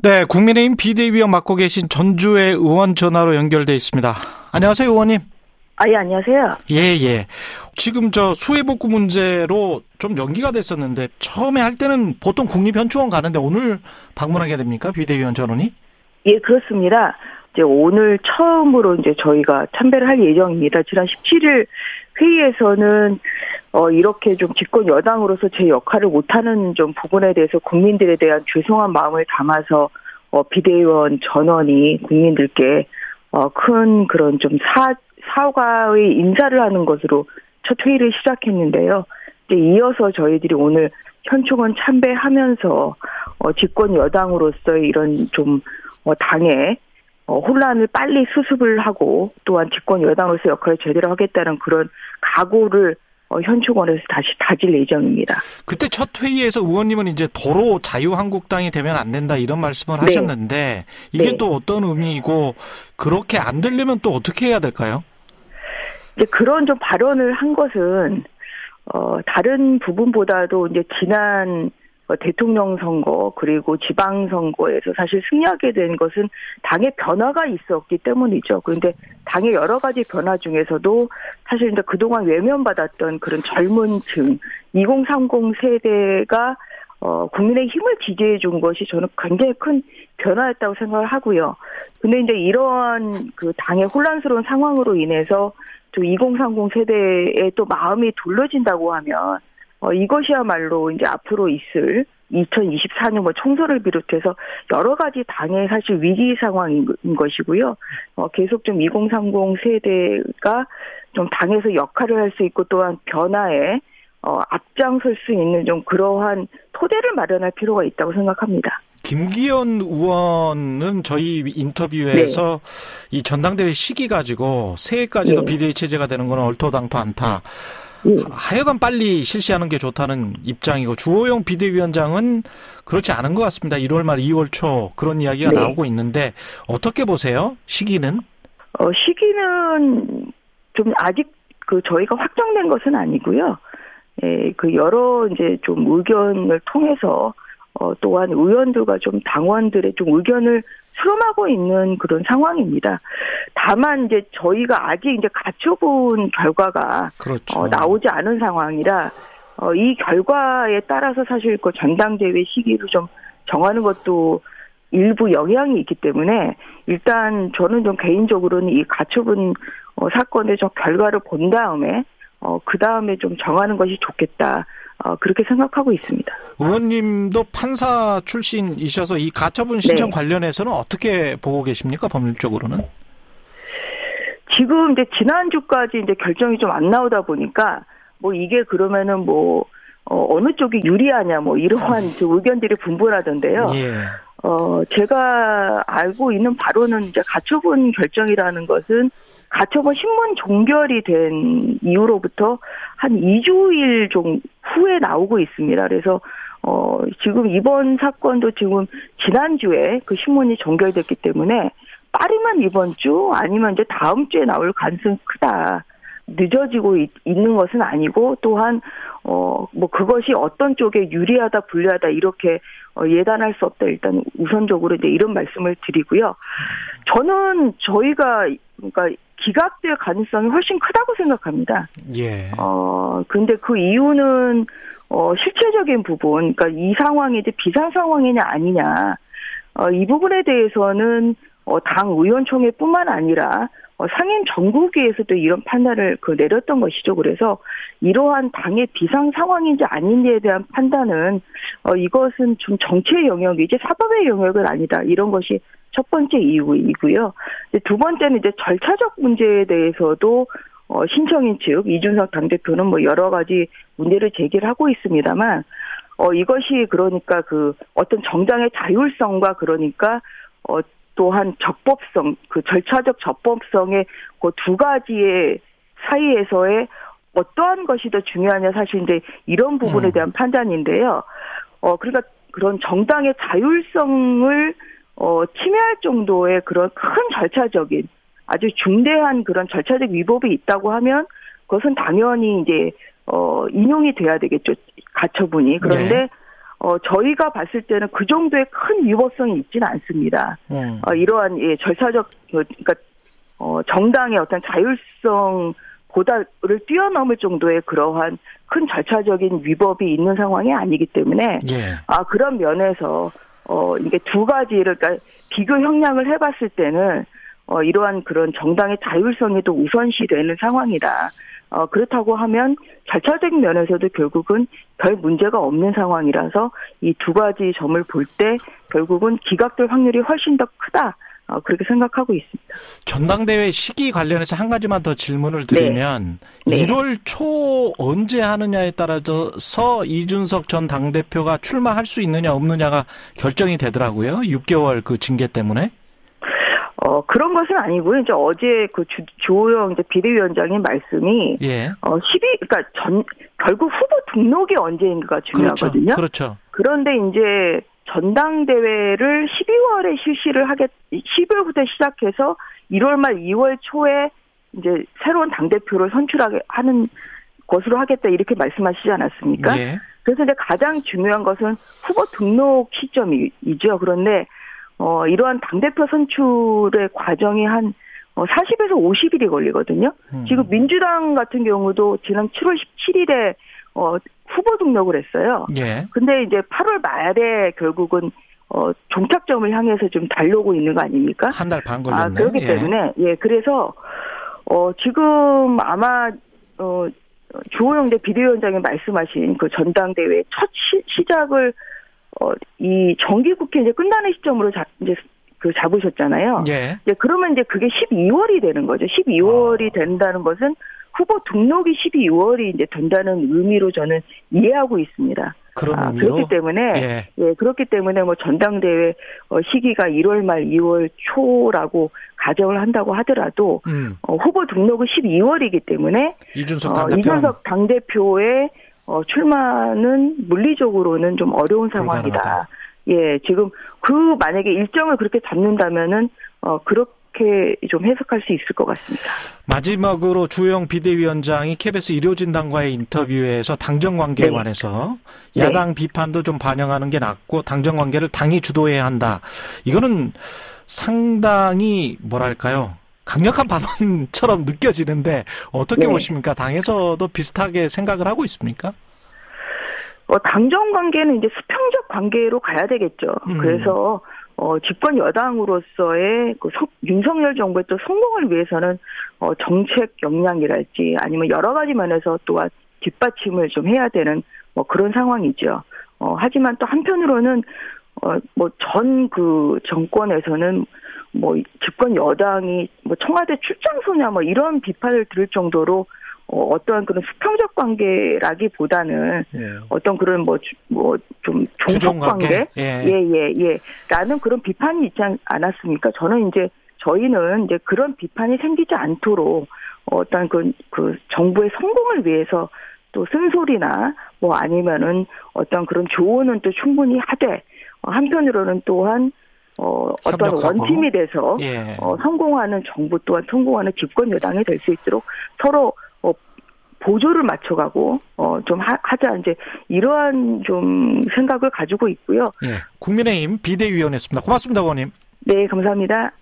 네, 국민의힘 비대위원 맡고 계신 전주의 의원 전화로 연결돼 있습니다. 안녕하세요, 의원님. 아, 예, 안녕하세요. 예, 예. 지금 저 수해복구 문제로 좀 연기가 됐었는데 처음에 할 때는 보통 국립현충원 가는데 오늘 방문하게 됩니까? 비대위원 전원이? 예, 그렇습니다. 이제 오늘 처음으로 이제 저희가 참배를 할 예정입니다. 지난 17일 회의에서는 어 이렇게 좀 집권 여당으로서 제 역할을 못하는 좀 부분에 대해서 국민들에 대한 죄송한 마음을 담아서 어 비대위원 전원이 국민들께 어 큰 그런 좀 사 사과의 인사를 하는 것으로 첫 회의를 시작했는데요. 이제 이어서 저희들이 오늘 현충원 참배하면서 어 집권 여당으로서의 이런 좀 어, 당의 어, 혼란을 빨리 수습을 하고 또한 집권 여당으로서 역할을 제대로 하겠다는 그런 각오를 어, 현충원에서 다시 다질 예정입니다. 그때 첫 회의에서 의원님은 이제 도로 자유한국당이 되면 안 된다 이런 말씀을 네. 하셨는데 이게 네. 또 어떤 의미이고 그렇게 안 되려면 또 어떻게 해야 될까요? 이제 그런 좀 발언을 한 것은 어 다른 부분보다도 이제 지난 어, 대통령 선거 그리고 지방 선거에서 사실 승리하게 된 것은 당의 변화가 있었기 때문이죠. 그런데 당의 여러 가지 변화 중에서도 사실 이제 그동안 외면받았던 그런 젊은 층 2030 세대가 어, 국민의 힘을 지지해 준 것이 저는 굉장히 큰 변화였다고 생각을 하고요. 근데 이제 이러한 그 당의 혼란스러운 상황으로 인해서 또 2030 세대의 또 마음이 돌려진다고 하면 어, 이것이야말로 이제 앞으로 있을 2024년 뭐 총선을 비롯해서 여러 가지 당의 사실 위기 상황인 것이고요. 어, 계속 좀 2030 세대가 좀 당에서 역할을 할 수 있고 또한 변화에 어, 앞장설 수 있는 좀 그러한 토대를 마련할 필요가 있다고 생각합니다. 김기현 의원은 저희 인터뷰에서 네. 이 전당대회 시기 가지고 새해까지도 네. 비대위 체제가 되는 건 얼토당토 않다. 네. 하여간 빨리 실시하는 게 좋다는 입장이고 주호영 비대위원장은 그렇지 않은 것 같습니다. 1월 말 2월 초 그런 이야기가 네. 나오고 있는데 어떻게 보세요? 시기는? 어, 시기는 좀 아직 그 저희가 확정된 것은 아니고요. 예, 그 여러 이제 좀 의견을 통해서 어, 또한 의원들과 좀 당원들의 좀 의견을 수렴하고 있는 그런 상황입니다. 다만 이제 저희가 아직 이제 갖춰본 결과가 그렇죠. 어, 나오지 않은 상황이라 어, 이 결과에 따라서 사실 그 전당대회 시기를 좀 정하는 것도 일부 영향이 있기 때문에 일단 저는 좀 개인적으로는 이 가처분 어, 사건의 좀 결과를 본 다음에 어, 그 다음에 좀 정하는 것이 좋겠다. 어, 그렇게 생각하고 있습니다. 의원님도 판사 출신이셔서 이 가처분 신청 네. 관련해서는 어떻게 보고 계십니까? 법률적으로는? 지금 이제 지난주까지 이제 결정이 좀 안 나오다 보니까 뭐 이게 그러면은 뭐 어, 어느 쪽이 유리하냐 뭐 이러한 의견들이 분분하던데요. 예. 어, 제가 알고 있는 바로는 이제 가처분 결정이라는 것은 가처분 신문 종결이 된 이후로부터 한 2주일 좀 후에 나오고 있습니다. 그래서 어 지금 이번 사건도 지금 지난주에 그 신문이 종결됐기 때문에 빠르면 이번 주 아니면 이제 다음 주에 나올 가능성이 크다. 늦어지고 있, 는 것은 아니고 또한 어 뭐 그것이 어떤 쪽에 유리하다 불리하다 이렇게 어, 예단할 수 없다 일단 우선적으로 이제 이런 말씀을 드리고요. 저는 저희가 그러니까 기각될 가능성이 훨씬 크다고 생각합니다. 예. 어, 근데 그 이유는, 어, 실체적인 부분, 그러니까 이 상황이 이제 비상 상황이냐 아니냐, 어, 이 부분에 대해서는, 어, 당 의원총회뿐만 아니라, 어, 상임 전국위에서도 이런 판단을 그 내렸던 것이죠. 그래서 이러한 당의 비상 상황인지 아닌지에 대한 판단은 어 이것은 좀 정치의 영역이지 사법의 영역은 아니다. 이런 것이 첫 번째 이유이고요. 두 번째는 이제 절차적 문제에 대해서도 어, 신청인 측 이준석 당대표는 뭐 여러 가지 문제를 제기를 하고 있습니다만 어, 이것이 그러니까 그 어떤 정당의 자율성과 그러니까 어, 또한 적법성, 그 절차적 적법성의 그 두 가지의 사이에서의 어떠한 것이 더 중요하냐 사실 이제 이런 부분에 음. 대한 판단인데요. 어, 그러니까 그런 정당의 자율성을 어, 침해할 정도의 그런 큰 절차적인 아주 중대한 그런 절차적 위법이 있다고 하면 그것은 당연히 이제 어, 인용이 돼야 되겠죠. 가처분이. 그런데 네. 어, 저희가 봤을 때는 그 정도의 큰 위법성이 있지는 않습니다. 음. 어, 이러한, 예, 절차적, 그러니까, 어, 정당의 어떤 자율성 보다를 뛰어넘을 정도의 그러한 큰 절차적인 위법이 있는 상황이 아니기 때문에, 예. 아, 그런 면에서, 어, 이게 두 가지를, 그러니까 비교 형량을 해봤을 때는, 어, 이러한 그런 정당의 자율성이 도 우선시 되는 상황이다. 어, 그렇다고 하면 절차적인 면에서도 결국은 별 문제가 없는 상황이라서 이 두 가지 점을 볼 때 결국은 기각될 확률이 훨씬 더 크다. 어, 그렇게 생각하고 있습니다. 전당대회 시기 관련해서 한 가지만 더 질문을 드리면 네. 1월 초 언제 하느냐에 따라서 이준석 전 당대표가 출마할 수 있느냐 없느냐가 결정이 되더라고요. 6개월 그 징계 때문에. 어, 그런 것은 아니고요. 이제 어제 그 주, 조호영 이제 비대위원장의 말씀이 예. 어, 12 그러니까 전 결국 후보 등록이 언제인가가 중요하거든요. 그렇죠. 그렇죠. 그런데 이제 전당대회를 12월에 실시를 하겠 12월부터 시작해서 1월 말 2월 초에 이제 새로운 당 대표를 선출하게 하는 것으로 하겠다 이렇게 말씀하시지 않았습니까? 예. 그래서 이제 가장 중요한 것은 후보 등록 시점이죠. 그런데 어, 이러한 당대표 선출의 과정이 한 어, 40에서 50일이 걸리거든요. 음. 지금 민주당 같은 경우도 지난 7월 17일에 어, 후보 등록을 했어요. 예. 근데 이제 8월 말에 결국은 어, 종착점을 향해서 좀 달려오고 있는 거 아닙니까? 한 달 반 걸렸네. 아, 그렇기 예. 때문에 예, 그래서 어, 지금 아마 어, 주호영 대 비대위원장이 말씀하신 그 전당대회 첫 시, 시작을 어, 이 정기국회 이제 끝나는 시점으로 자, 이제 그 잡으셨잖아요. 예. 이제 그러면 이제 그게 12월이 되는 거죠. 12월이 어. 된다는 것은 후보 등록이 12월이 이제 된다는 의미로 저는 이해하고 있습니다. 그런 아, 의미로? 그렇기 때문에 예. 예. 그렇기 때문에 뭐 전당대회 어, 시기가 1월 말 2월 초라고 가정을 한다고 하더라도 음. 어, 후보 등록은 12월이기 때문에 이준석 당대표 어, 이준석 당대표의 어, 출마는 물리적으로는 좀 어려운 상황이다. 불가능하다. 예, 지금 그 만약에 일정을 그렇게 잡는다면은 어 그렇게 좀 해석할 수 있을 것 같습니다. 마지막으로 주영 비대위원장이 KBS 일요진당과의 인터뷰에서 당정 관계에 네. 관해서 네. 야당 네. 비판도 좀 반영하는 게 낫고 당정 관계를 당이 주도해야 한다. 이거는 상당히 뭐랄까요? 강력한 발언처럼 느껴지는데 어떻게 네. 보십니까? 당에서도 비슷하게 생각을 하고 있습니까? 어, 당정 관계는 이제 수평적 관계로 가야 되겠죠. 음. 그래서 어, 집권 여당으로서의 그 성, 윤석열 정부의 또 성공을 위해서는 어, 정책 역량이랄지 아니면 여러 가지 면에서 또한 뒷받침을 좀 해야 되는 뭐 그런 상황이죠. 어, 하지만 또 한편으로는 어, 뭐 전 그 정권에서는 뭐 집권 여당이 뭐 청와대 출장소냐 뭐 이런 비판을 들을 정도로 어, 어떠한 그런 수평적 관계라기보다는 예. 어떤 그런 뭐 뭐 좀 종속 관계 예예예 예, 예, 예, 라는 그런 비판이 있지 않았습니까? 저는 이제 저희는 이제 그런 비판이 생기지 않도록 어떤 그, 그 정부의 성공을 위해서 또 쓴소리나 뭐 아니면은 어떤 그런 조언은 또 충분히 하되 어, 한편으로는 또한 어, 어떤 협력하고. 원팀이 돼서 예. 어, 성공하는 정부 또한 성공하는 집권 여당이 될 수 있도록 서로 어, 보조를 맞춰가고 어, 좀 하, 자 이제 이러한 좀 생각을 가지고 있고요. 예. 국민의힘 비대위원회였습니다. 고맙습니다, 의원님. 네, 감사합니다.